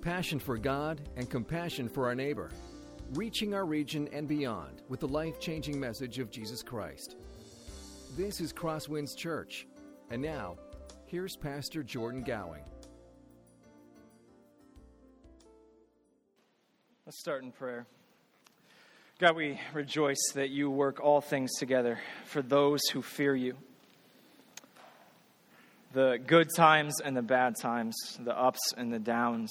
passion for God, and compassion for our neighbor, reaching our region and beyond with the life changing message of Jesus Christ. This is Crosswinds Church. And now, here's Pastor Jordan Gowing. Let's start in prayer. God, we rejoice that you work all things together for those who fear you. The good times and the bad times, the ups and the downs,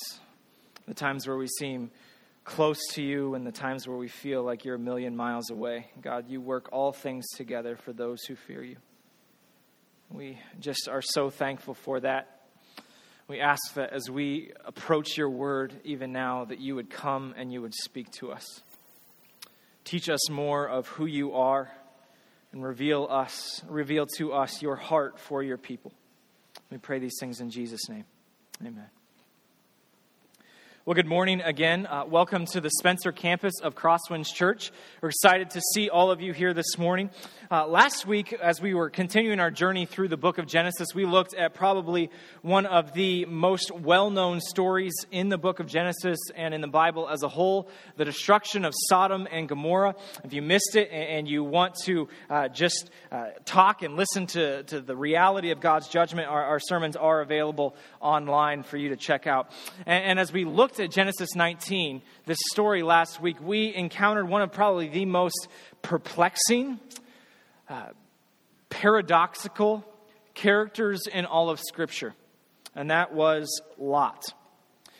the times where we seem close to you and the times where we feel like you're a million miles away. God, you work all things together for those who fear you. We just are so thankful for that. We ask that as we approach your word, even now, that you would come and you would speak to us. Teach us more of who you are and reveal us, reveal to us your heart for your people. We pray these things in Jesus' name. Amen. Well, good morning again. Uh, welcome to the Spencer campus of Crosswinds Church. We're excited to see all of you here this morning. Uh, last week, as we were continuing our journey through the book of Genesis, we looked at probably one of the most well known stories in the book of Genesis and in the Bible as a whole the destruction of Sodom and Gomorrah. If you missed it and you want to uh, just uh, talk and listen to, to the reality of God's judgment, our, our, sermons are available online for you to check out. and, and as we looked at Genesis 19, this story last week, we encountered one of probably the most perplexing, uh, paradoxical characters in all of Scripture, and that was Lot.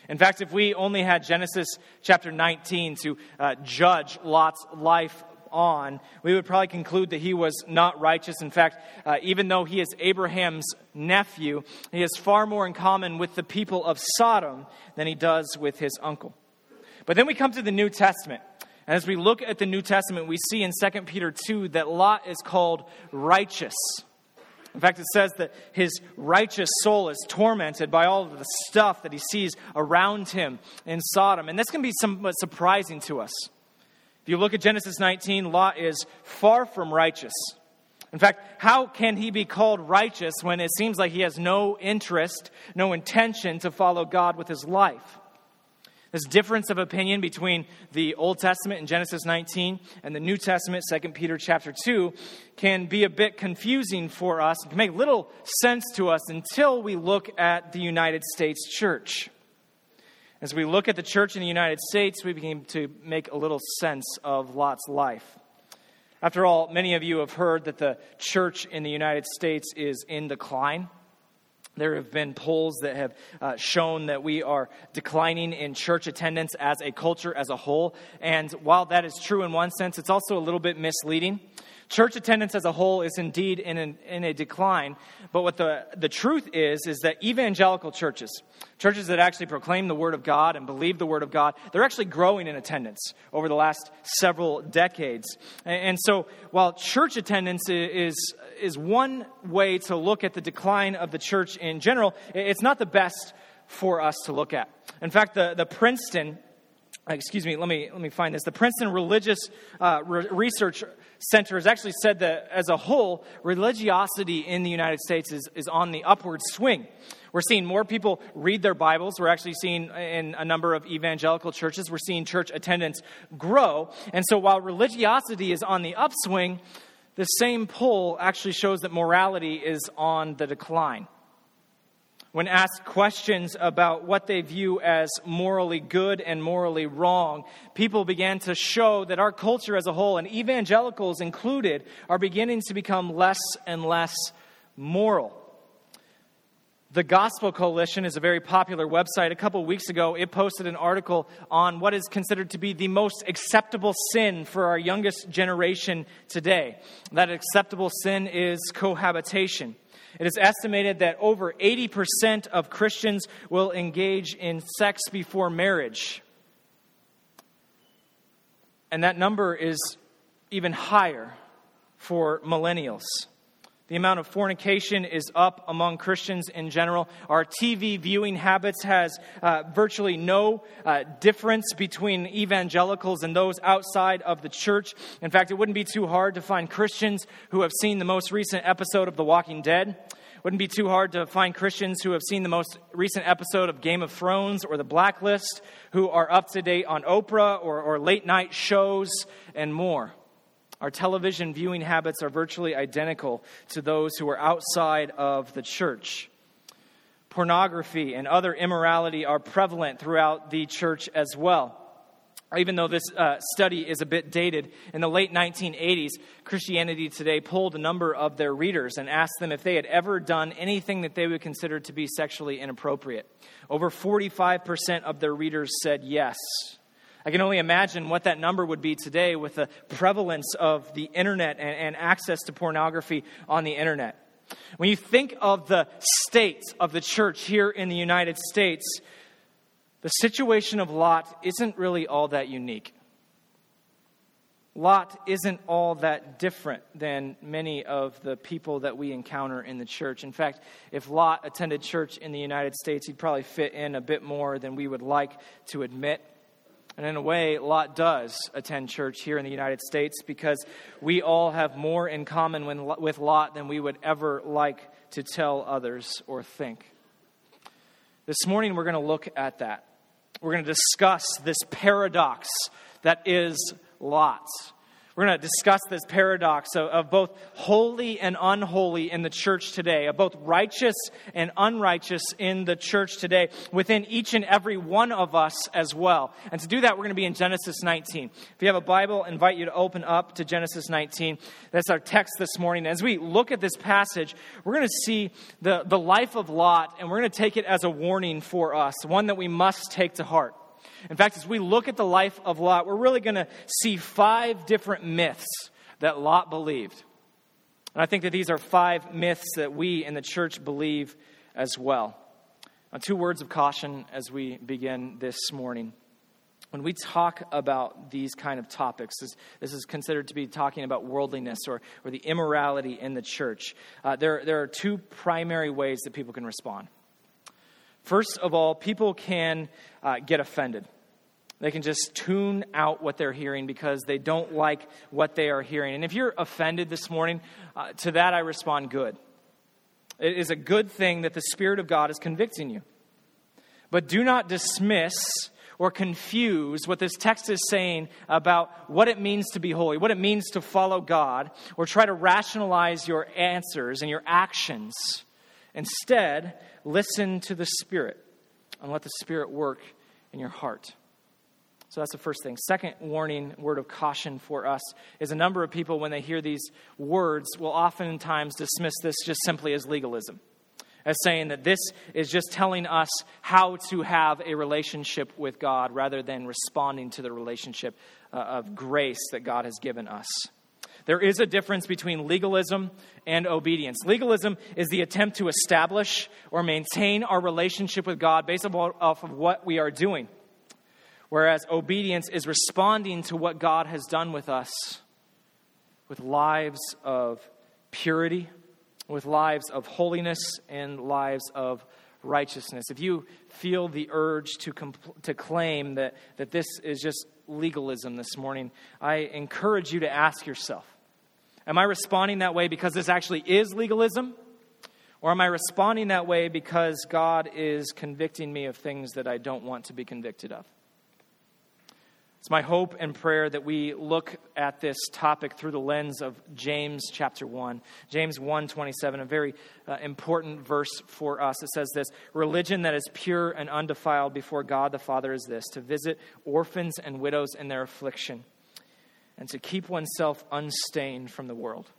In fact, if we only had Genesis chapter 19 to uh, judge Lot's life on, we would probably conclude that he was not righteous. In fact, uh, even though he is Abraham's nephew, he has far more in common with the people of Sodom than he does with his uncle. But then we come to the New Testament. And as we look at the New Testament, we see in 2 Peter 2 that Lot is called righteous. In fact, it says that his righteous soul is tormented by all of the stuff that he sees around him in Sodom. And this can be somewhat surprising to us. You look at Genesis 19, Lot is far from righteous. In fact, how can he be called righteous when it seems like he has no interest, no intention to follow God with his life? This difference of opinion between the Old Testament in Genesis 19 and the New Testament, 2 Peter chapter 2, can be a bit confusing for us. It can make little sense to us until we look at the United States church. As we look at the church in the United States, we begin to make a little sense of Lot's life. After all, many of you have heard that the church in the United States is in decline. There have been polls that have uh, shown that we are declining in church attendance as a culture as a whole. And while that is true in one sense, it's also a little bit misleading. Church attendance as a whole is indeed in, an, in a decline, but what the, the truth is, is that evangelical churches, churches that actually proclaim the Word of God and believe the Word of God, they're actually growing in attendance over the last several decades. And, and so while church attendance is, is one way to look at the decline of the church in general, it's not the best for us to look at. In fact, the, the Princeton excuse me, let me, let me find this. The Princeton Religious uh, Re- Research Center has actually said that as a whole, religiosity in the United States is, is on the upward swing. We're seeing more people read their Bibles. We're actually seeing in a number of evangelical churches, we're seeing church attendance grow. And so while religiosity is on the upswing, the same poll actually shows that morality is on the decline when asked questions about what they view as morally good and morally wrong, people began to show that our culture as a whole, and evangelicals included, are beginning to become less and less moral. The Gospel Coalition is a very popular website. A couple weeks ago, it posted an article on what is considered to be the most acceptable sin for our youngest generation today. That acceptable sin is cohabitation. It is estimated that over 80% of Christians will engage in sex before marriage. And that number is even higher for millennials. The amount of fornication is up among Christians in general. Our TV viewing habits has uh, virtually no uh, difference between evangelicals and those outside of the church. In fact, it wouldn't be too hard to find Christians who have seen the most recent episode of The Walking Dead Wouldn't be too hard to find Christians who have seen the most recent episode of Game of Thrones or The Blacklist, who are up to date on Oprah or, or late night shows and more. Our television viewing habits are virtually identical to those who are outside of the church. Pornography and other immorality are prevalent throughout the church as well even though this uh, study is a bit dated, in the late 1980s, Christianity Today polled a number of their readers and asked them if they had ever done anything that they would consider to be sexually inappropriate. Over 45% of their readers said yes. I can only imagine what that number would be today with the prevalence of the internet and, and access to pornography on the internet. When you think of the state of the church here in the United States, the situation of Lot isn't really all that unique. Lot isn't all that different than many of the people that we encounter in the church. In fact, if Lot attended church in the United States, he'd probably fit in a bit more than we would like to admit. And in a way, Lot does attend church here in the United States because we all have more in common with Lot than we would ever like to tell others or think. This morning, we're going to look at that. We're going to discuss this paradox that is Lot. We're going to discuss this paradox of, of, both holy and unholy in the church today, of both righteous and unrighteous in the church today, within each and every one of us as well. And to do that, we're going to be in Genesis 19. If you have a Bible, I invite you to open up to Genesis 19. That's our text this morning. As we look at this passage, we're going to see the, the life of Lot, and we're going to take it as a warning for us, one that we must take to heart. In fact, as we look at the life of Lot, we're really going to see five different myths that Lot believed. And I think that these are five myths that we in the church believe as well. Now, two words of caution as we begin this morning. When we talk about these kind of topics, this, this is considered to be talking about worldliness or, or the immorality in the church. Uh, there, there are two primary ways that people can respond. First of all, people can uh, get offended. They can just tune out what they're hearing because they don't like what they are hearing. And if you're offended this morning, uh, to that I respond good. It is a good thing that the Spirit of God is convicting you. But do not dismiss or confuse what this text is saying about what it means to be holy, what it means to follow God, or try to rationalize your answers and your actions. Instead, listen to the Spirit and let the Spirit work in your heart. So that's the first thing. Second warning, word of caution for us is a number of people, when they hear these words, will oftentimes dismiss this just simply as legalism, as saying that this is just telling us how to have a relationship with God rather than responding to the relationship uh, of grace that God has given us. There is a difference between legalism and obedience. Legalism is the attempt to establish or maintain our relationship with God based off of what we are doing, whereas obedience is responding to what God has done with us with lives of purity, with lives of holiness, and lives of righteousness. If you feel the urge to, compl- to claim that, that this is just legalism this morning, I encourage you to ask yourself Am I responding that way because this actually is legalism? Or am I responding that way because God is convicting me of things that I don't want to be convicted of? It's my hope and prayer that we look at this topic through the lens of James chapter 1. James 1:27, a very uh, important verse for us. It says this, "Religion that is pure and undefiled before God the Father is this, to visit orphans and widows in their affliction." and to keep oneself unstained from the world.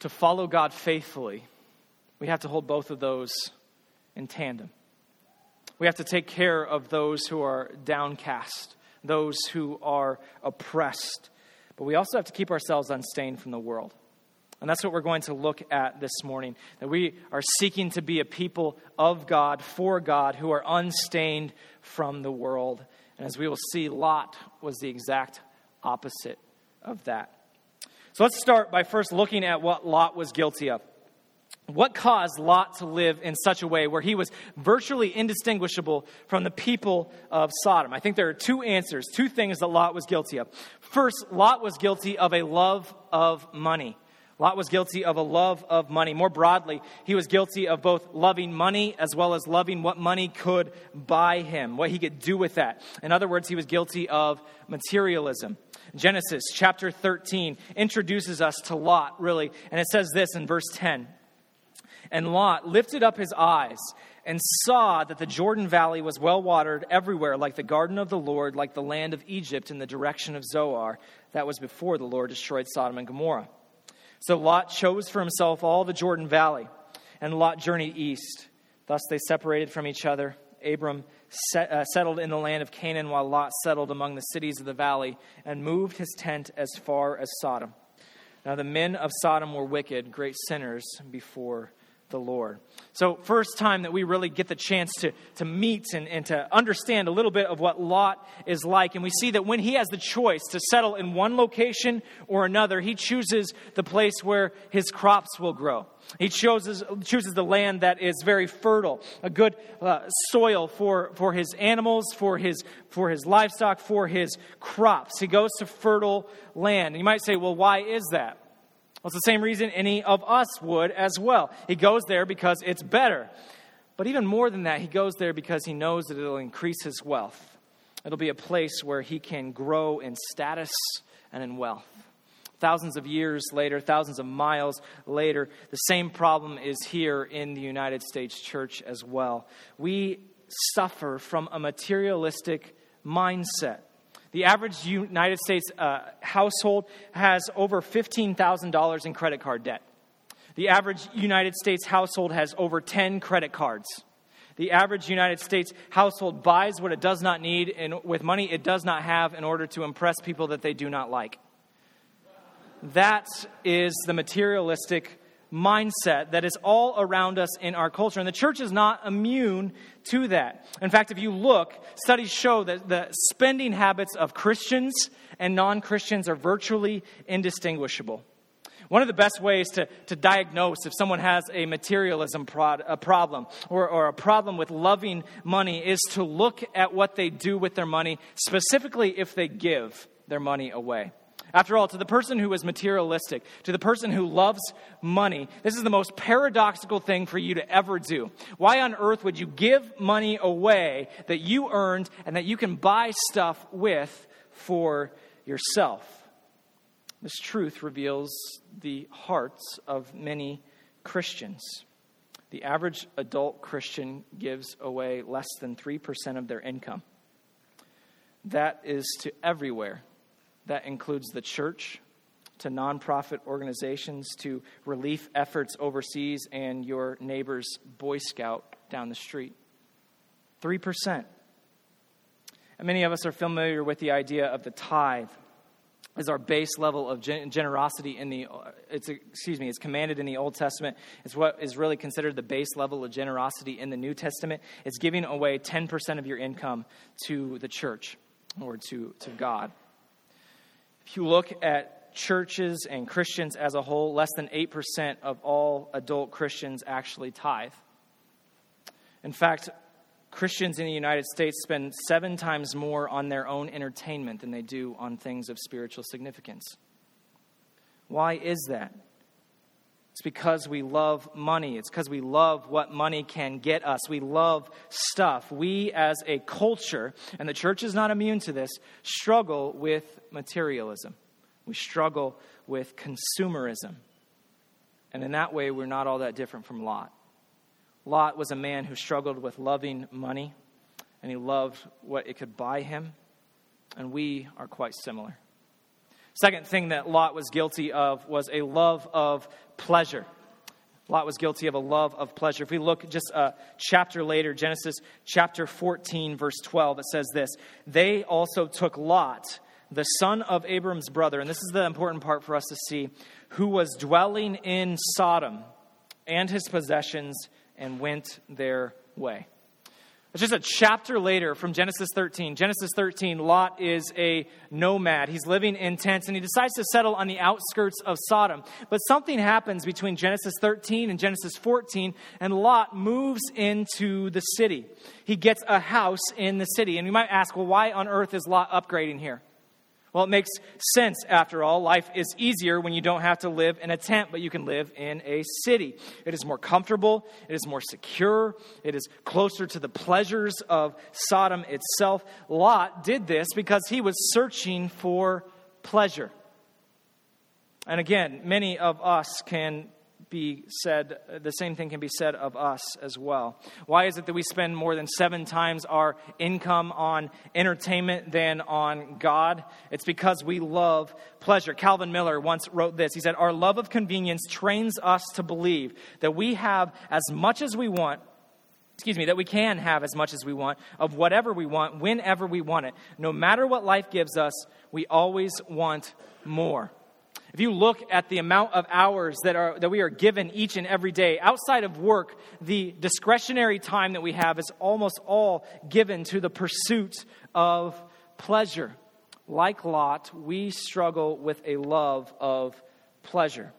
To follow God faithfully, we have to hold both of those in tandem. We have to take care of those who are downcast, those who are oppressed, but we also have to keep ourselves unstained from the world. And that's what we're going to look at this morning. That we are seeking to be a people of God, for God, who are unstained from the world. And as we will see, Lot was the exact opposite of that. So let's start by first looking at what Lot was guilty of. What caused Lot to live in such a way where he was virtually indistinguishable from the people of Sodom? I think there are two answers, two things that Lot was guilty of. First, Lot was guilty of a love of money. Lot was guilty of a love of money. More broadly, he was guilty of both loving money as well as loving what money could buy him, what he could do with that. In other words, he was guilty of materialism. Genesis chapter 13 introduces us to Lot, really, and it says this in verse 10. And Lot lifted up his eyes and saw that the Jordan Valley was well watered everywhere, like the garden of the Lord, like the land of Egypt in the direction of Zoar. That was before the Lord destroyed Sodom and Gomorrah. So Lot chose for himself all the Jordan Valley, and Lot journeyed east. Thus they separated from each other. Abram set, uh, settled in the land of Canaan, while Lot settled among the cities of the valley and moved his tent as far as Sodom. Now the men of Sodom were wicked, great sinners before the Lord. So, first time that we really get the chance to, to meet and, and to understand a little bit of what Lot is like. And we see that when he has the choice to settle in one location or another, he chooses the place where his crops will grow. He chooses, chooses the land that is very fertile, a good uh, soil for, for his animals, for his, for his livestock, for his crops. He goes to fertile land. And you might say, well, why is that? Well, it's the same reason any of us would as well. He goes there because it's better. But even more than that, he goes there because he knows that it'll increase his wealth. It'll be a place where he can grow in status and in wealth. Thousands of years later, thousands of miles later, the same problem is here in the United States church as well. We suffer from a materialistic mindset. The average United States uh, household has over $15,000 in credit card debt. The average United States household has over 10 credit cards. The average United States household buys what it does not need in, with money it does not have in order to impress people that they do not like. That is the materialistic mindset that is all around us in our culture. And the church is not immune to that. In fact, if you look, studies show that the spending habits of Christians and non Christians are virtually indistinguishable. One of the best ways to, to diagnose if someone has a materialism prod, a problem or, or a problem with loving money is to look at what they do with their money, specifically if they give their money away. After all, to the person who is materialistic, to the person who loves money, this is the most paradoxical thing for you to ever do. Why on earth would you give money away that you earned and that you can buy stuff with for yourself? This truth reveals the hearts of many Christians. The average adult Christian gives away less than 3% of their income. That is to everywhere that includes the church, to nonprofit organizations, to relief efforts overseas, and your neighbor's Boy Scout down the street. 3%. And many of us are familiar with the idea of the tithe as our base level of generosity in the it's excuse me it's commanded in the old testament it's what is really considered the base level of generosity in the new testament it's giving away 10% of your income to the church or to, to god if you look at churches and Christians as a whole, less than 8% of all adult Christians actually tithe. In fact, Christians in the United States spend seven times more on their own entertainment than they do on things of spiritual significance. Why is that? It's because we love money. It's because we love what money can get us. We love stuff. We, as a culture, and the church is not immune to this, struggle with materialism. We struggle with consumerism. And in that way, we're not all that different from Lot. Lot was a man who struggled with loving money, and he loved what it could buy him. And we are quite similar. Second thing that Lot was guilty of was a love of pleasure. Lot was guilty of a love of pleasure. If we look just a chapter later, Genesis chapter 14, verse 12, it says this They also took Lot, the son of Abram's brother, and this is the important part for us to see, who was dwelling in Sodom and his possessions, and went their way. It's just a chapter later from Genesis 13. Genesis 13, Lot is a nomad. He's living in tents and he decides to settle on the outskirts of Sodom. But something happens between Genesis 13 and Genesis 14, and Lot moves into the city. He gets a house in the city. And you might ask, well, why on earth is Lot upgrading here? Well, it makes sense after all. Life is easier when you don't have to live in a tent, but you can live in a city. It is more comfortable, it is more secure, it is closer to the pleasures of Sodom itself. Lot did this because he was searching for pleasure. And again, many of us can be said, the same thing can be said of us as well. Why is it that we spend more than seven times our income on entertainment than on God? It's because we love pleasure. Calvin Miller once wrote this. He said, Our love of convenience trains us to believe that we have as much as we want excuse me, that we can have as much as we want, of whatever we want, whenever we want it. No matter what life gives us, we always want more. If you look at the amount of hours that, are, that we are given each and every day, outside of work, the discretionary time that we have is almost all given to the pursuit of pleasure. Like Lot, we struggle with a love of pleasure.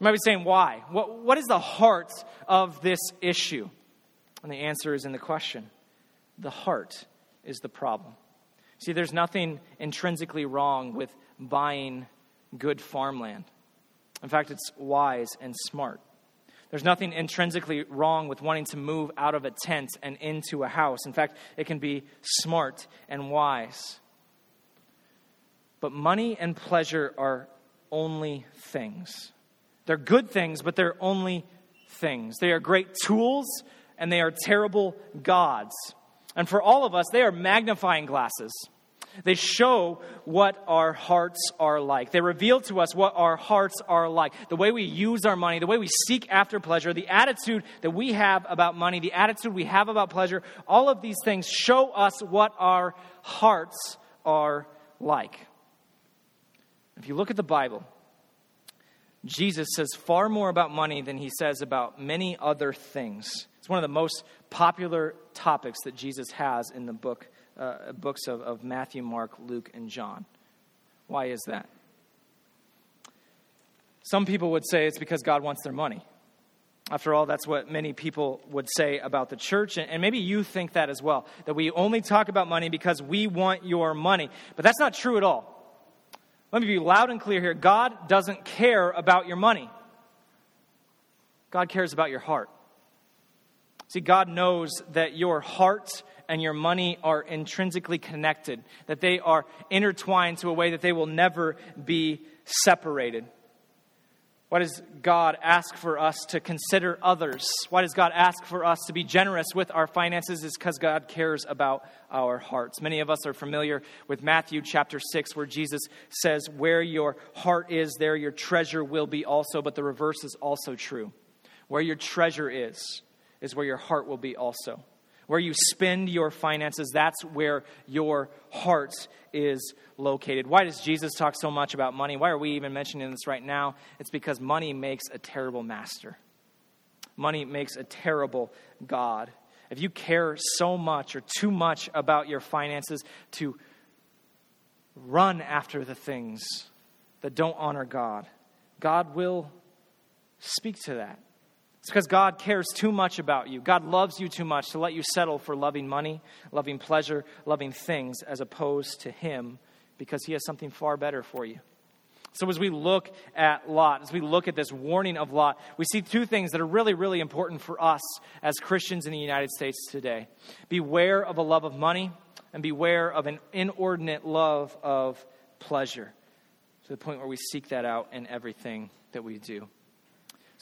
You might be saying, why? What, what is the heart of this issue? And the answer is in the question the heart is the problem. See, there's nothing intrinsically wrong with buying good farmland. In fact, it's wise and smart. There's nothing intrinsically wrong with wanting to move out of a tent and into a house. In fact, it can be smart and wise. But money and pleasure are only things. They're good things, but they're only things. They are great tools and they are terrible gods. And for all of us, they are magnifying glasses. They show what our hearts are like. They reveal to us what our hearts are like. The way we use our money, the way we seek after pleasure, the attitude that we have about money, the attitude we have about pleasure, all of these things show us what our hearts are like. If you look at the Bible, Jesus says far more about money than he says about many other things. It's one of the most popular topics that Jesus has in the book uh, books of, of Matthew, Mark, Luke, and John. Why is that? Some people would say it's because God wants their money. After all, that's what many people would say about the church, and maybe you think that as well, that we only talk about money because we want your money. But that's not true at all. Let me be loud and clear here God doesn't care about your money, God cares about your heart. See, God knows that your heart and your money are intrinsically connected, that they are intertwined to a way that they will never be separated. Why does God ask for us to consider others? Why does God ask for us to be generous with our finances? Is because God cares about our hearts. Many of us are familiar with Matthew chapter 6, where Jesus says, Where your heart is, there your treasure will be also. But the reverse is also true. Where your treasure is, is where your heart will be also. Where you spend your finances, that's where your heart is located. Why does Jesus talk so much about money? Why are we even mentioning this right now? It's because money makes a terrible master. Money makes a terrible God. If you care so much or too much about your finances to run after the things that don't honor God, God will speak to that. It's because God cares too much about you. God loves you too much to let you settle for loving money, loving pleasure, loving things, as opposed to Him, because He has something far better for you. So, as we look at Lot, as we look at this warning of Lot, we see two things that are really, really important for us as Christians in the United States today. Beware of a love of money, and beware of an inordinate love of pleasure, to the point where we seek that out in everything that we do.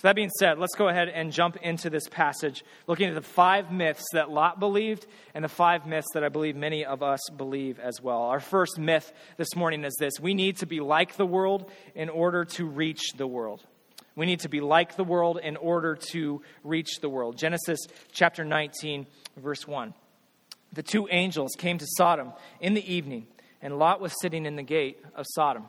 So, that being said, let's go ahead and jump into this passage, looking at the five myths that Lot believed and the five myths that I believe many of us believe as well. Our first myth this morning is this we need to be like the world in order to reach the world. We need to be like the world in order to reach the world. Genesis chapter 19, verse 1. The two angels came to Sodom in the evening, and Lot was sitting in the gate of Sodom.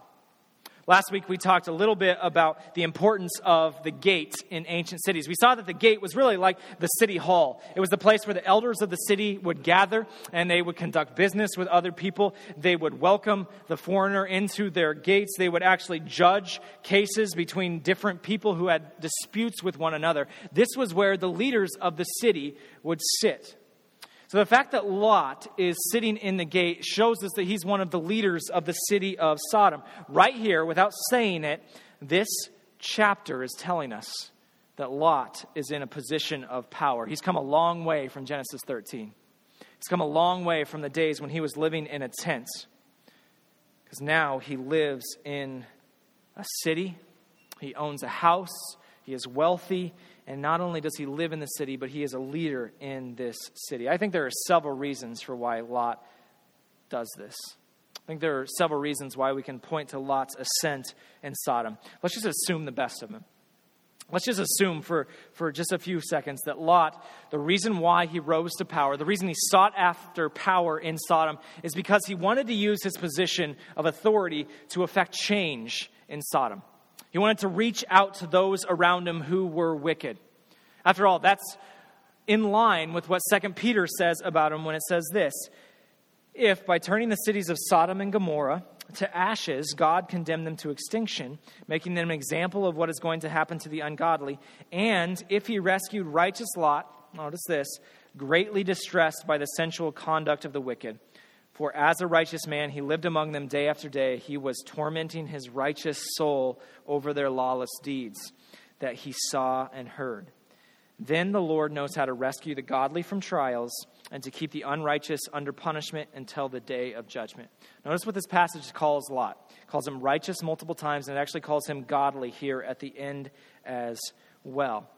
Last week, we talked a little bit about the importance of the gate in ancient cities. We saw that the gate was really like the city hall. It was the place where the elders of the city would gather and they would conduct business with other people. They would welcome the foreigner into their gates. They would actually judge cases between different people who had disputes with one another. This was where the leaders of the city would sit. So the fact that Lot is sitting in the gate shows us that he's one of the leaders of the city of Sodom. Right here, without saying it, this chapter is telling us that Lot is in a position of power. He's come a long way from Genesis 13. He's come a long way from the days when he was living in a tent. Because now he lives in a city, he owns a house, he is wealthy, and not only does he live in the city, but he is a leader in this city. I think there are several reasons for why Lot does this. I think there are several reasons why we can point to Lot's ascent in Sodom. Let's just assume the best of him. Let's just assume for, for just a few seconds that Lot, the reason why he rose to power, the reason he sought after power in Sodom, is because he wanted to use his position of authority to effect change in Sodom. He wanted to reach out to those around him who were wicked. After all, that's in line with what 2 Peter says about him when it says this If by turning the cities of Sodom and Gomorrah to ashes, God condemned them to extinction, making them an example of what is going to happen to the ungodly, and if he rescued righteous Lot, notice this, greatly distressed by the sensual conduct of the wicked, for as a righteous man, he lived among them day after day. He was tormenting his righteous soul over their lawless deeds that he saw and heard. Then the Lord knows how to rescue the godly from trials and to keep the unrighteous under punishment until the day of judgment. Notice what this passage calls Lot. It calls him righteous multiple times, and it actually calls him godly here at the end as well.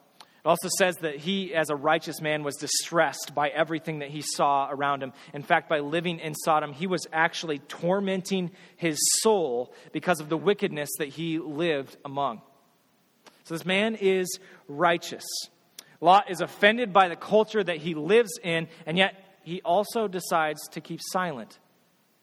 It also says that he, as a righteous man, was distressed by everything that he saw around him. In fact, by living in Sodom, he was actually tormenting his soul because of the wickedness that he lived among. So this man is righteous. Lot is offended by the culture that he lives in, and yet he also decides to keep silent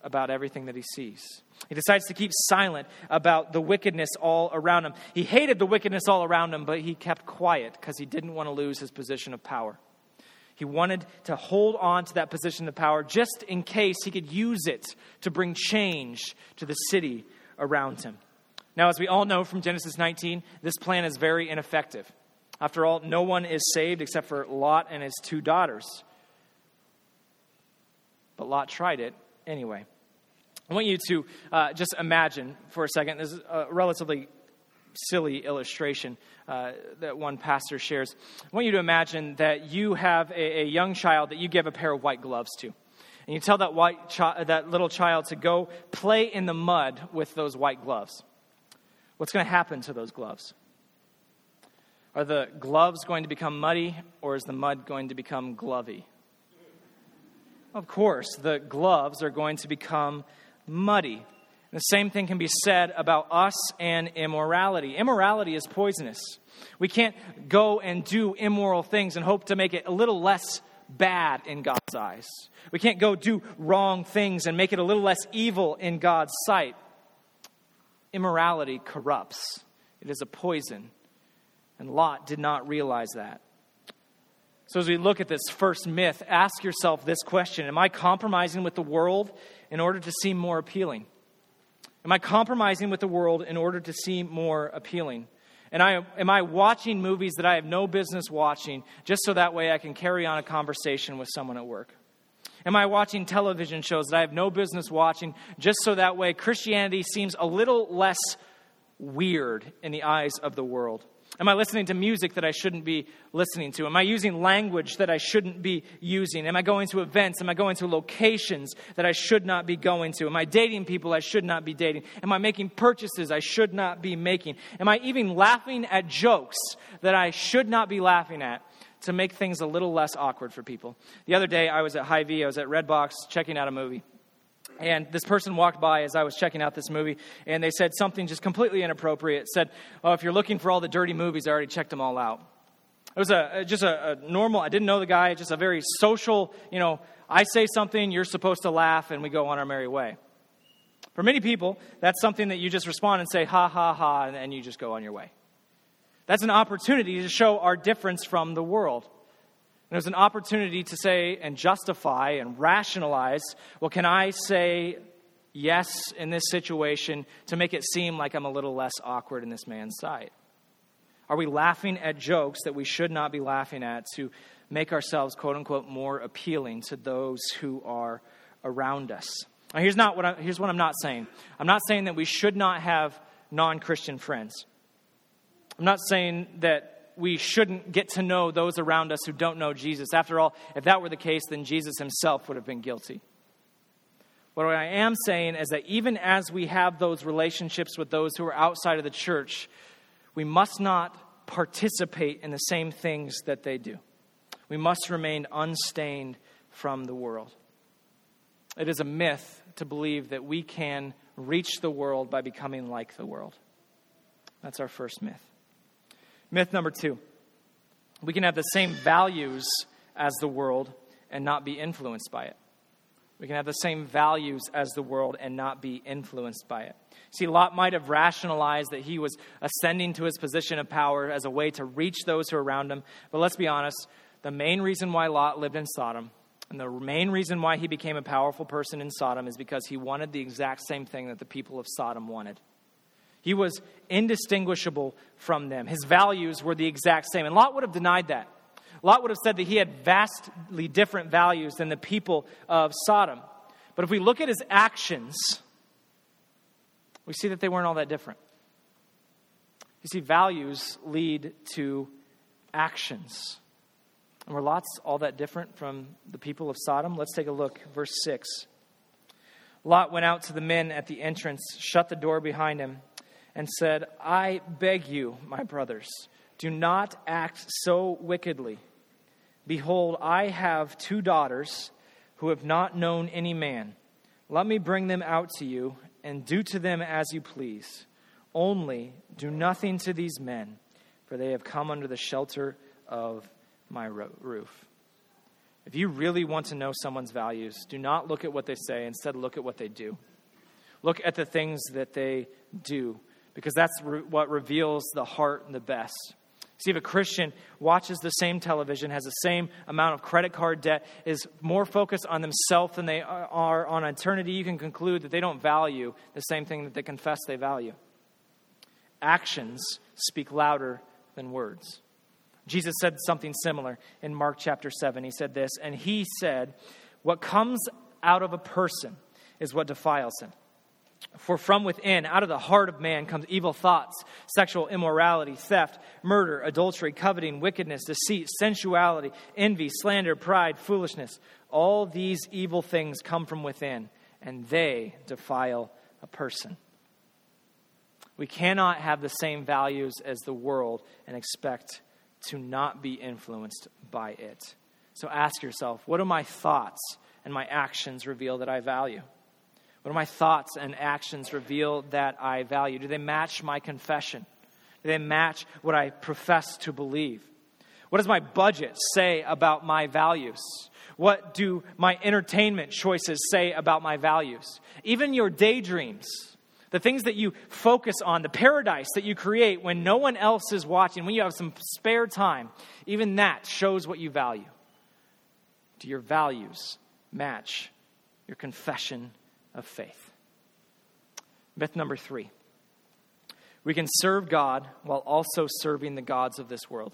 about everything that he sees. He decides to keep silent about the wickedness all around him. He hated the wickedness all around him, but he kept quiet because he didn't want to lose his position of power. He wanted to hold on to that position of power just in case he could use it to bring change to the city around him. Now, as we all know from Genesis 19, this plan is very ineffective. After all, no one is saved except for Lot and his two daughters. But Lot tried it anyway. I want you to uh, just imagine for a second, this is a relatively silly illustration uh, that one pastor shares. I want you to imagine that you have a, a, young child that you give a pair of white gloves to. And you tell that, white chi- that little child to go play in the mud with those white gloves. What's going to happen to those gloves? Are the gloves going to become muddy, or is the mud going to become glovey? Of course, the gloves are going to become muddy. The same thing can be said about us and immorality. Immorality is poisonous. We can't go and do immoral things and hope to make it a little less bad in God's eyes. We can't go do wrong things and make it a little less evil in God's sight. Immorality corrupts, it is a poison. And Lot did not realize that. So, as we look at this first myth, ask yourself this question Am I compromising with the world in order to seem more appealing? Am I compromising with the world in order to seem more appealing? And I, am I watching movies that I have no business watching just so that way I can carry on a conversation with someone at work? Am I watching television shows that I have no business watching just so that way Christianity seems a little less weird in the eyes of the world? Am I listening to music that I shouldn't be listening to? Am I using language that I shouldn't be using? Am I going to events? Am I going to locations that I should not be going to? Am I dating people I should not be dating? Am I making purchases I should not be making? Am I even laughing at jokes that I should not be laughing at to make things a little less awkward for people? The other day I was at Hy-Vee, I was at Redbox checking out a movie. And this person walked by as I was checking out this movie, and they said something just completely inappropriate. Said, "Oh, if you're looking for all the dirty movies, I already checked them all out." It was a just a, a normal. I didn't know the guy. Just a very social. You know, I say something, you're supposed to laugh, and we go on our merry way. For many people, that's something that you just respond and say, "Ha ha ha," and, and you just go on your way. That's an opportunity to show our difference from the world. There's an opportunity to say and justify and rationalize well, can I say yes in this situation to make it seem like I'm a little less awkward in this man's sight? Are we laughing at jokes that we should not be laughing at to make ourselves, quote unquote, more appealing to those who are around us? Now, here's, not what I, here's what I'm not saying I'm not saying that we should not have non Christian friends. I'm not saying that we shouldn't get to know those around us who don't know Jesus. After all, if that were the case, then Jesus himself would have been guilty. What I am saying is that even as we have those relationships with those who are outside of the church, we must not participate in the same things that they do. We must remain unstained from the world. It is a myth to believe that we can reach the world by becoming like the world. That's our first myth. Myth number two we can have the same values as the world and not be influenced by it. We can have the same values as the world and not be influenced by it. See, Lot might have rationalized that he was ascending to his position of power as a way to reach those who are around him. But let's be honest, the main reason why Lot lived in Sodom and the main reason why he became a powerful person in Sodom is because he wanted the exact same thing that the people of Sodom wanted. He was indistinguishable from them. His values were the exact same. And Lot would have denied that. Lot would have said that he had vastly different values than the people of Sodom. But if we look at his actions, we see that they weren't all that different. You see, values lead to actions. And were Lot's all that different from the people of Sodom? Let's take a look. Verse 6. Lot went out to the men at the entrance, shut the door behind him and said, I beg you, my brothers, do not act so wickedly. Behold, I have two daughters who have not known any man. Let me bring them out to you, and do to them as you please. Only do nothing to these men, for they have come under the shelter of my roof. If you really want to know someone's values, do not look at what they say, instead, look at what they do. Look at the things that they do because that's re- what reveals the heart and the best. See, if a Christian watches the same television, has the same amount of credit card debt, is more focused on themselves than they are on eternity, you can conclude that they don't value the same thing that they confess they value. Actions speak louder than words. Jesus said something similar in Mark chapter 7. He said this, and he said, What comes out of a person is what defiles him. For from within, out of the heart of man, comes evil thoughts, sexual immorality, theft, murder, adultery, coveting, wickedness, deceit, sensuality, envy, slander, pride, foolishness. All these evil things come from within, and they defile a person. We cannot have the same values as the world and expect to not be influenced by it. So ask yourself what do my thoughts and my actions reveal that I value? What do my thoughts and actions reveal that I value? Do they match my confession? Do they match what I profess to believe? What does my budget say about my values? What do my entertainment choices say about my values? Even your daydreams, the things that you focus on, the paradise that you create when no one else is watching, when you have some spare time, even that shows what you value. Do your values match your confession of faith. Myth number three we can serve God while also serving the gods of this world.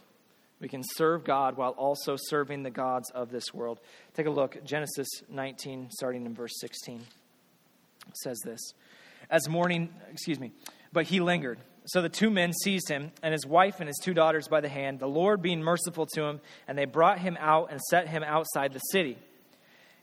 We can serve God while also serving the gods of this world. Take a look, Genesis 19, starting in verse 16. Says this As morning, excuse me, but he lingered. So the two men seized him, and his wife and his two daughters by the hand, the Lord being merciful to him, and they brought him out and set him outside the city.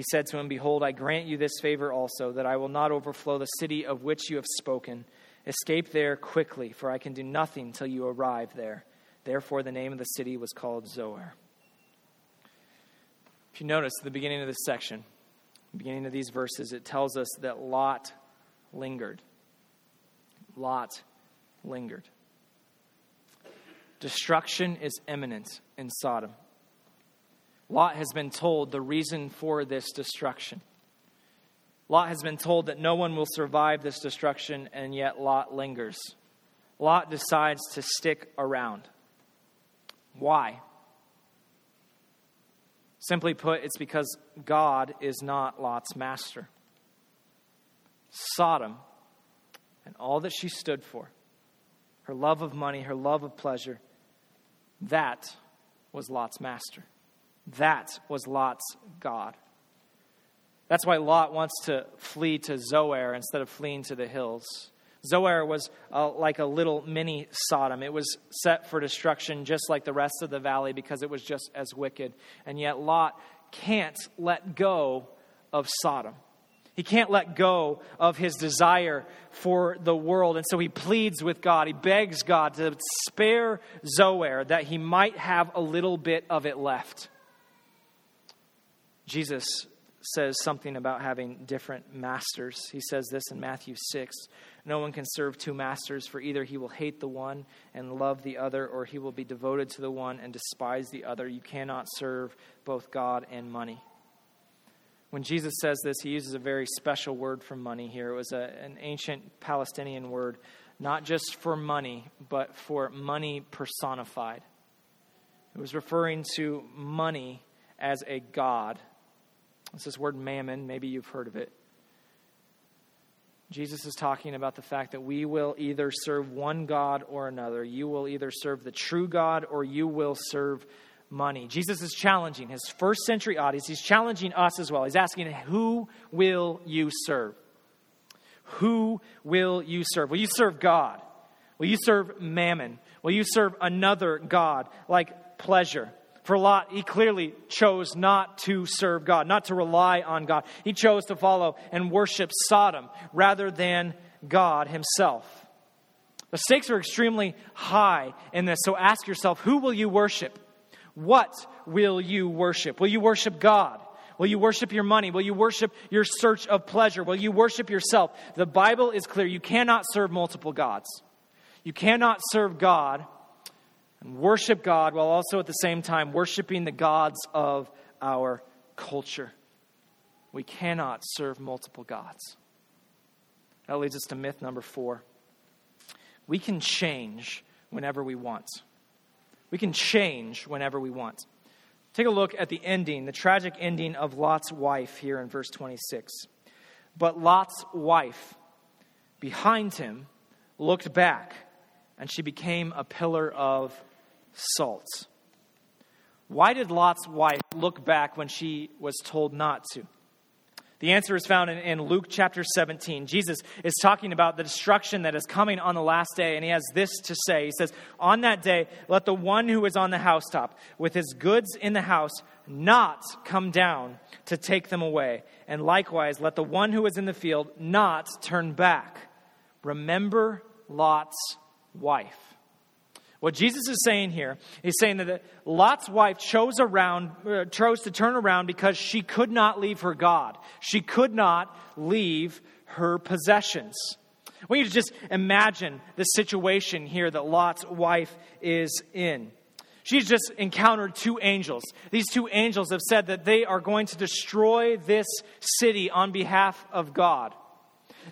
He said to him, Behold, I grant you this favor also, that I will not overflow the city of which you have spoken. Escape there quickly, for I can do nothing till you arrive there. Therefore, the name of the city was called Zoar. If you notice at the beginning of this section, beginning of these verses, it tells us that Lot lingered. Lot lingered. Destruction is imminent in Sodom. Lot has been told the reason for this destruction. Lot has been told that no one will survive this destruction, and yet Lot lingers. Lot decides to stick around. Why? Simply put, it's because God is not Lot's master. Sodom and all that she stood for, her love of money, her love of pleasure, that was Lot's master. That was Lot's God. That's why Lot wants to flee to Zoar instead of fleeing to the hills. Zoar was uh, like a little mini Sodom. It was set for destruction just like the rest of the valley because it was just as wicked. And yet Lot can't let go of Sodom. He can't let go of his desire for the world. And so he pleads with God. He begs God to spare Zoar that he might have a little bit of it left. Jesus says something about having different masters. He says this in Matthew 6 No one can serve two masters, for either he will hate the one and love the other, or he will be devoted to the one and despise the other. You cannot serve both God and money. When Jesus says this, he uses a very special word for money here. It was a, an ancient Palestinian word, not just for money, but for money personified. It was referring to money as a god it's this word mammon. Maybe you've heard of it. Jesus is talking about the fact that we will either serve one God or another. You will either serve the true God or you will serve money. Jesus is challenging his first century audience. He's challenging us as well. He's asking, Who will you serve? Who will you serve? Will you serve God? Will you serve mammon? Will you serve another God like pleasure? For Lot, he clearly chose not to serve God, not to rely on God. He chose to follow and worship Sodom rather than God himself. The stakes are extremely high in this, so ask yourself who will you worship? What will you worship? Will you worship God? Will you worship your money? Will you worship your search of pleasure? Will you worship yourself? The Bible is clear. You cannot serve multiple gods. You cannot serve God and worship God while also at the same time worshiping the gods of our culture. We cannot serve multiple gods. That leads us to myth number four. We can change whenever we want. We can change whenever we want. Take a look at the ending, the tragic ending of Lot's wife here in verse 26. But Lot's wife, behind him, looked back, and she became a pillar of salt. Why did Lot's wife look back when she was told not to? The answer is found in, in, Luke chapter 17. Jesus is talking about the destruction that is coming on the last day, and he has this to say. He says, On that day, let the one who is on the housetop with his goods in the house not come down to take them away. And likewise, let the one who is in the field not turn back. Remember Lot's wife. What Jesus is saying here is saying that Lot's wife chose around, uh, chose to turn around because she could not leave her God. She could not leave her possessions. Want you to just imagine the situation here that Lot's wife is in. She's just encountered two angels. These two angels have said that they are going to destroy this city on behalf of God.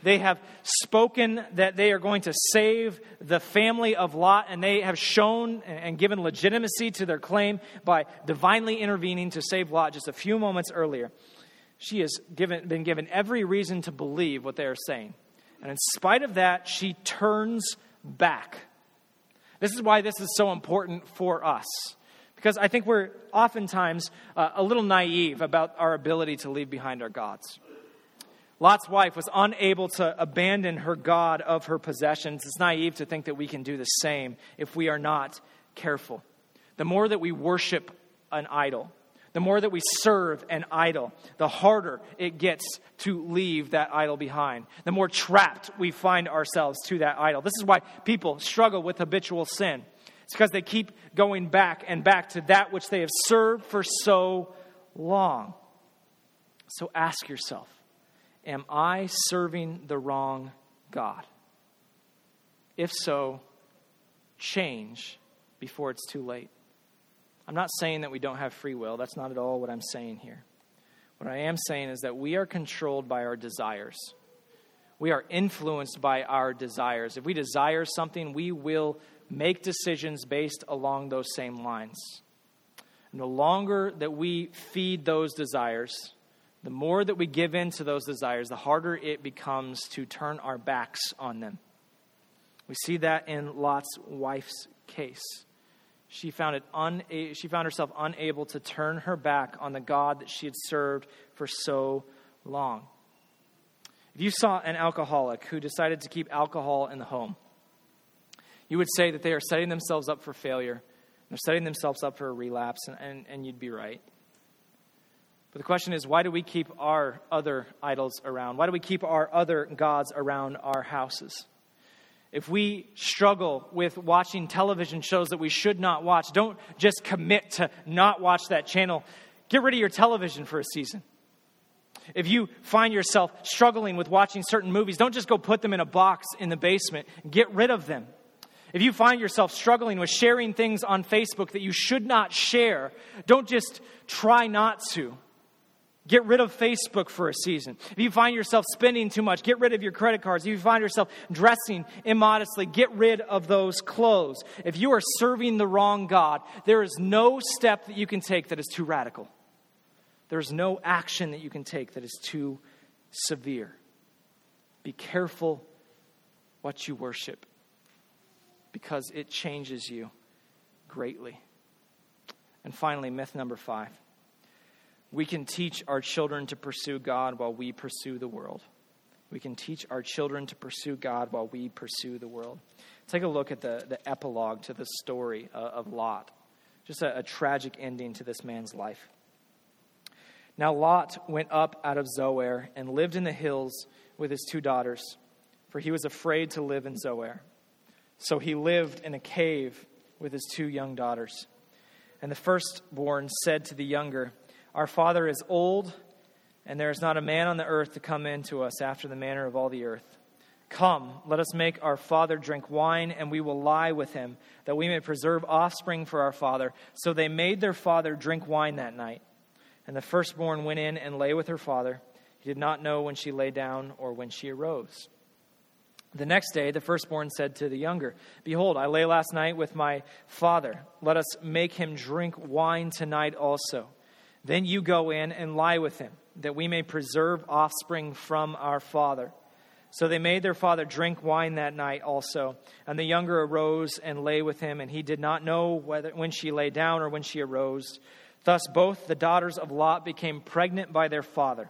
They have spoken that they are going to save the family of Lot, and they have shown and given legitimacy to their claim by divinely intervening to save Lot just a few moments earlier. She has given, been given every reason to believe what they are saying. And in spite of that, she turns back. This is why this is so important for us. Because I think we're oftentimes uh, a little naive about our ability to leave behind our gods. Lot's wife was unable to abandon her God of her possessions. It's naive to think that we can do the same if we are not careful. The more that we worship an idol, the more that we serve an idol, the harder it gets to leave that idol behind. The more trapped we find ourselves to that idol. This is why people struggle with habitual sin. It's because they keep going back and back to that which they have served for so long. So ask yourself Am I serving the wrong God? If so, change before it's too late. I'm not saying that we don't have free will. That's not at all what I'm saying here. What I am saying is that we are controlled by our desires. We are influenced by our desires. If we desire something, we will make decisions based along those same lines. And the longer that we feed those desires, the more that we give in to those desires, the harder it becomes to turn our backs on them. We see that in Lot's wife's case. She found, it una- she found herself unable to turn her back on the God that she had served for so long. If you saw an alcoholic who decided to keep alcohol in the home, you would say that they are setting themselves up for failure. They're setting themselves up for a relapse, and, and, and you'd be right. But the question is, why do we keep our other idols around? Why do we keep our other gods around our houses? If we struggle with watching television shows that we should not watch, don't just commit to not watch that channel. Get rid of your television for a season. If you find yourself struggling with watching certain movies, don't just go put them in a box in the basement. Get rid of them. If you find yourself struggling with sharing things on Facebook that you should not share, don't just try not to. Get rid of Facebook for a season. If you find yourself spending too much, get rid of your credit cards. If you find yourself dressing immodestly, get rid of those clothes. If you are serving the wrong God, there is no step that you can take that is too radical. There's no action that you can take that is too severe. Be careful what you worship because it changes you greatly. And finally, myth number five we can teach our children to pursue God while we pursue the world. We can teach our children to pursue God while we pursue the world. Take a look at the, the epilogue to the story uh, of Lot. Just a, a tragic ending to this man's life. Now, Lot went up out of Zoar and lived in the hills with his two daughters, for he was afraid to live in Zoar. So he lived in a cave with his two young daughters. And the firstborn said to the younger, our Father is old, and there is not a man on the earth to come in to us after the manner of all the earth. Come, let us make our father drink wine, and we will lie with him, that we may preserve offspring for our father. So they made their father drink wine that night. And the firstborn went in and lay with her father. He did not know when she lay down or when she arose. The next day, the firstborn said to the younger, Behold, I lay last night with my father. Let us make him drink wine tonight also. Then you go in and lie with him, that we may preserve offspring from our father. So they made their father drink wine that night also. And the younger arose and lay with him, and he did not know whether when she lay down or when she arose. Thus both the daughters of Lot became pregnant by their father.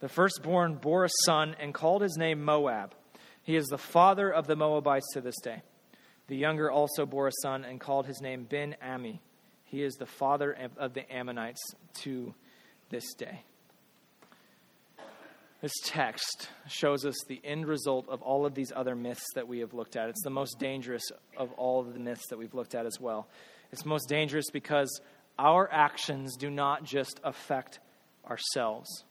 The firstborn bore a son and called his name Moab. He is the father of the Moabites to this day. The younger also bore a son and called his name Ben Ammi. He is the father of the Ammonites to this day. This text shows us the end result of all of these other myths that we have looked at. It's the most dangerous of all of the myths that we've looked at as well. It's most dangerous because our actions do not just affect ourselves.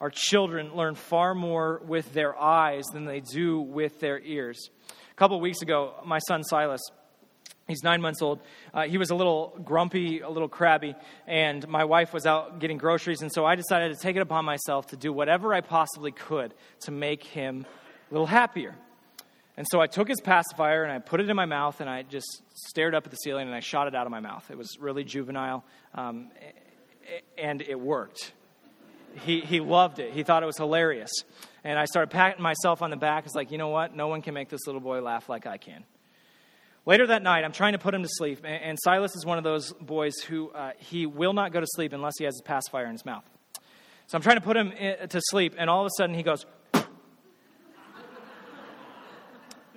Our children learn far more with their eyes than they do with their ears. A couple weeks ago, my son Silas He's nine months old. Uh, he was a little grumpy, a little crabby, and my wife was out getting groceries, and so I decided to take it upon myself to do whatever I possibly could to make him a little happier. And so I took his pacifier and I put it in my mouth, and I just stared up at the ceiling and I shot it out of my mouth. It was really juvenile, um, and it worked. He, he loved it. He thought it was hilarious. And I started patting myself on the back. It's like, you know what? No one can make this little boy laugh like I can. Later that night, I'm trying to put him to sleep, and Silas is one of those boys who uh, he will not go to sleep unless he has his pacifier in his mouth. So I'm trying to put him to sleep, and all of a sudden he goes, I'm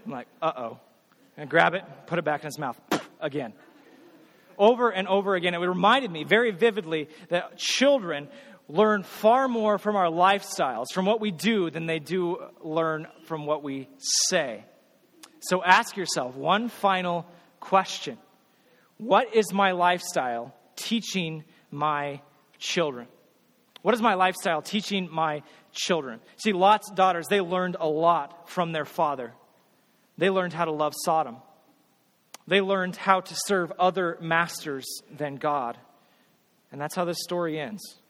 like, uh oh. And grab it, put it back in his mouth again. Over and over again. It reminded me very vividly that children learn far more from our lifestyles, from what we do, than they do learn from what we say. So ask yourself one final question What is my lifestyle teaching my children? What is my lifestyle teaching my children? See, Lot's daughters, they learned a lot from their father. They learned how to love Sodom. They learned how to serve other masters than God. And that's how this story ends.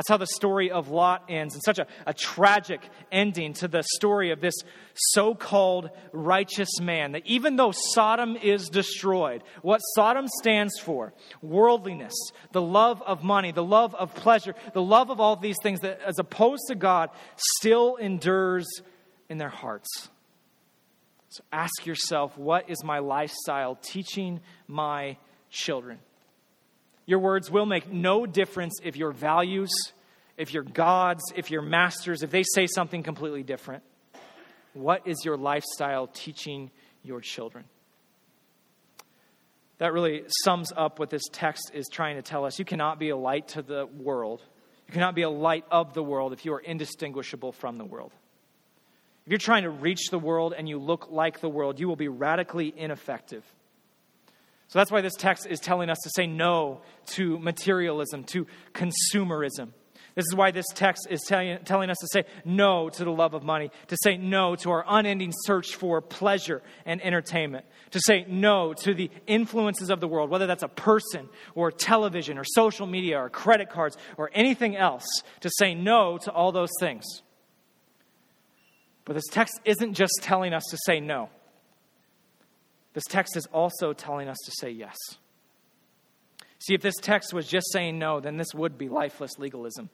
That's how the story of Lot ends, and such a, a tragic ending to the story of this so called righteous man. That even though Sodom is destroyed, what Sodom stands for worldliness, the love of money, the love of pleasure, the love of all these things that, as opposed to God, still endures in their hearts. So ask yourself what is my lifestyle teaching my children? Your words will make no difference if your values, if your gods, if your masters, if they say something completely different. What is your lifestyle teaching your children? That really sums up what this text is trying to tell us. You cannot be a light to the world. You cannot be a light of the world if you are indistinguishable from the world. If you're trying to reach the world and you look like the world, you will be radically ineffective. So that's why this text is telling us to say no to materialism, to consumerism. This is why this text is telling, telling us to say no to the love of money, to say no to our unending search for pleasure and entertainment, to say no to the influences of the world, whether that's a person or television or social media or credit cards or anything else, to say no to all those things. But this text isn't just telling us to say no. This text is also telling us to say yes. See, if this text was just saying no, then this would be lifeless legalism.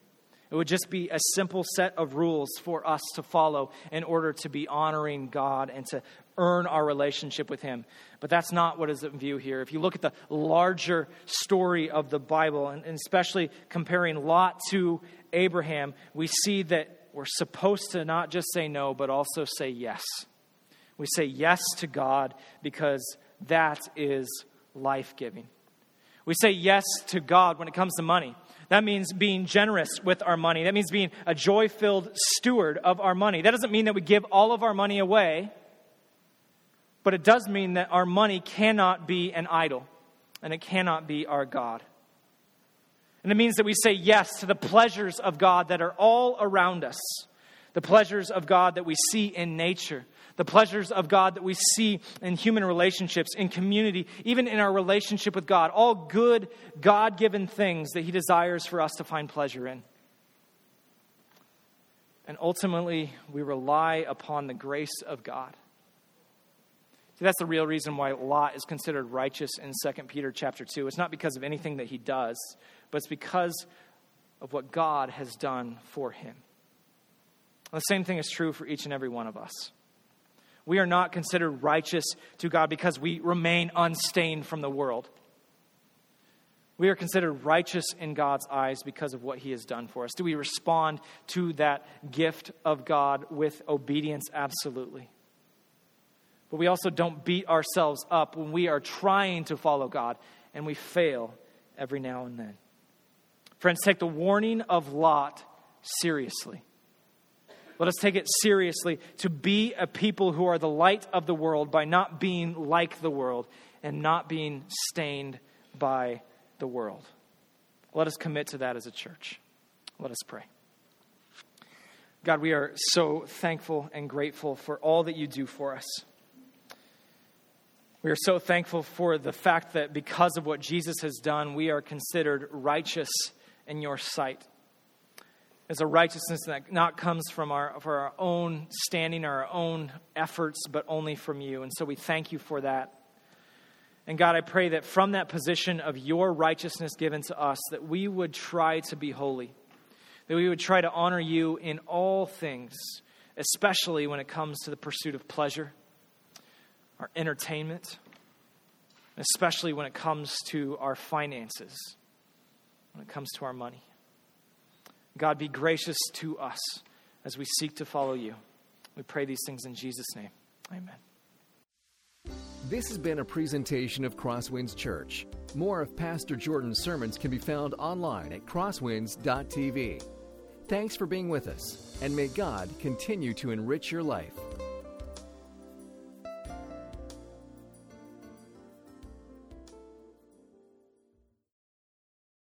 It would just be a simple set of rules for us to follow in order to be honoring God and to earn our relationship with Him. But that's not what is in view here. If you look at the larger story of the Bible, and especially comparing Lot to Abraham, we see that we're supposed to not just say no, but also say yes. We say yes to God because that is life giving. We say yes to God when it comes to money. That means being generous with our money. That means being a joy filled steward of our money. That doesn't mean that we give all of our money away, but it does mean that our money cannot be an idol and it cannot be our God. And it means that we say yes to the pleasures of God that are all around us, the pleasures of God that we see in nature, the pleasures of God that we see in human relationships, in community, even in our relationship with God. All good, God given things that He desires for us to find pleasure in. And ultimately, we rely upon the grace of God. See, that's the real reason why Lot is considered righteous in 2 Peter chapter 2. It's not because of anything that he does, but it's because of what God has done for him. The same thing is true for each and every one of us. We are not considered righteous to God because we remain unstained from the world. We are considered righteous in God's eyes because of what He has done for us. Do we respond to that gift of God with obedience? Absolutely. But we also don't beat ourselves up when we are trying to follow God and we fail every now and then. Friends, take the warning of Lot seriously. Let us take it seriously to be a people who are the light of the world by not being like the world and not being stained by the world. Let us commit to that as a church. Let us pray. God, we are so thankful and grateful for all that you do for us. We are so thankful for the fact that because of what Jesus has done, we are considered righteous in your sight is a righteousness that not comes from our, for our own standing or our own efforts, but only from you. And so we thank you for that. And God, I pray that from that position of your righteousness given to us, that we would try to be holy, that we would try to honor you in all things, especially when it comes to the pursuit of pleasure, our entertainment, especially when it comes to our finances, when it comes to our money. God, be gracious to us as we seek to follow you. We pray these things in Jesus' name. Amen. This has been a presentation of Crosswinds Church. More of Pastor Jordan's sermons can be found online at crosswinds.tv. Thanks for being with us, and may God continue to enrich your life.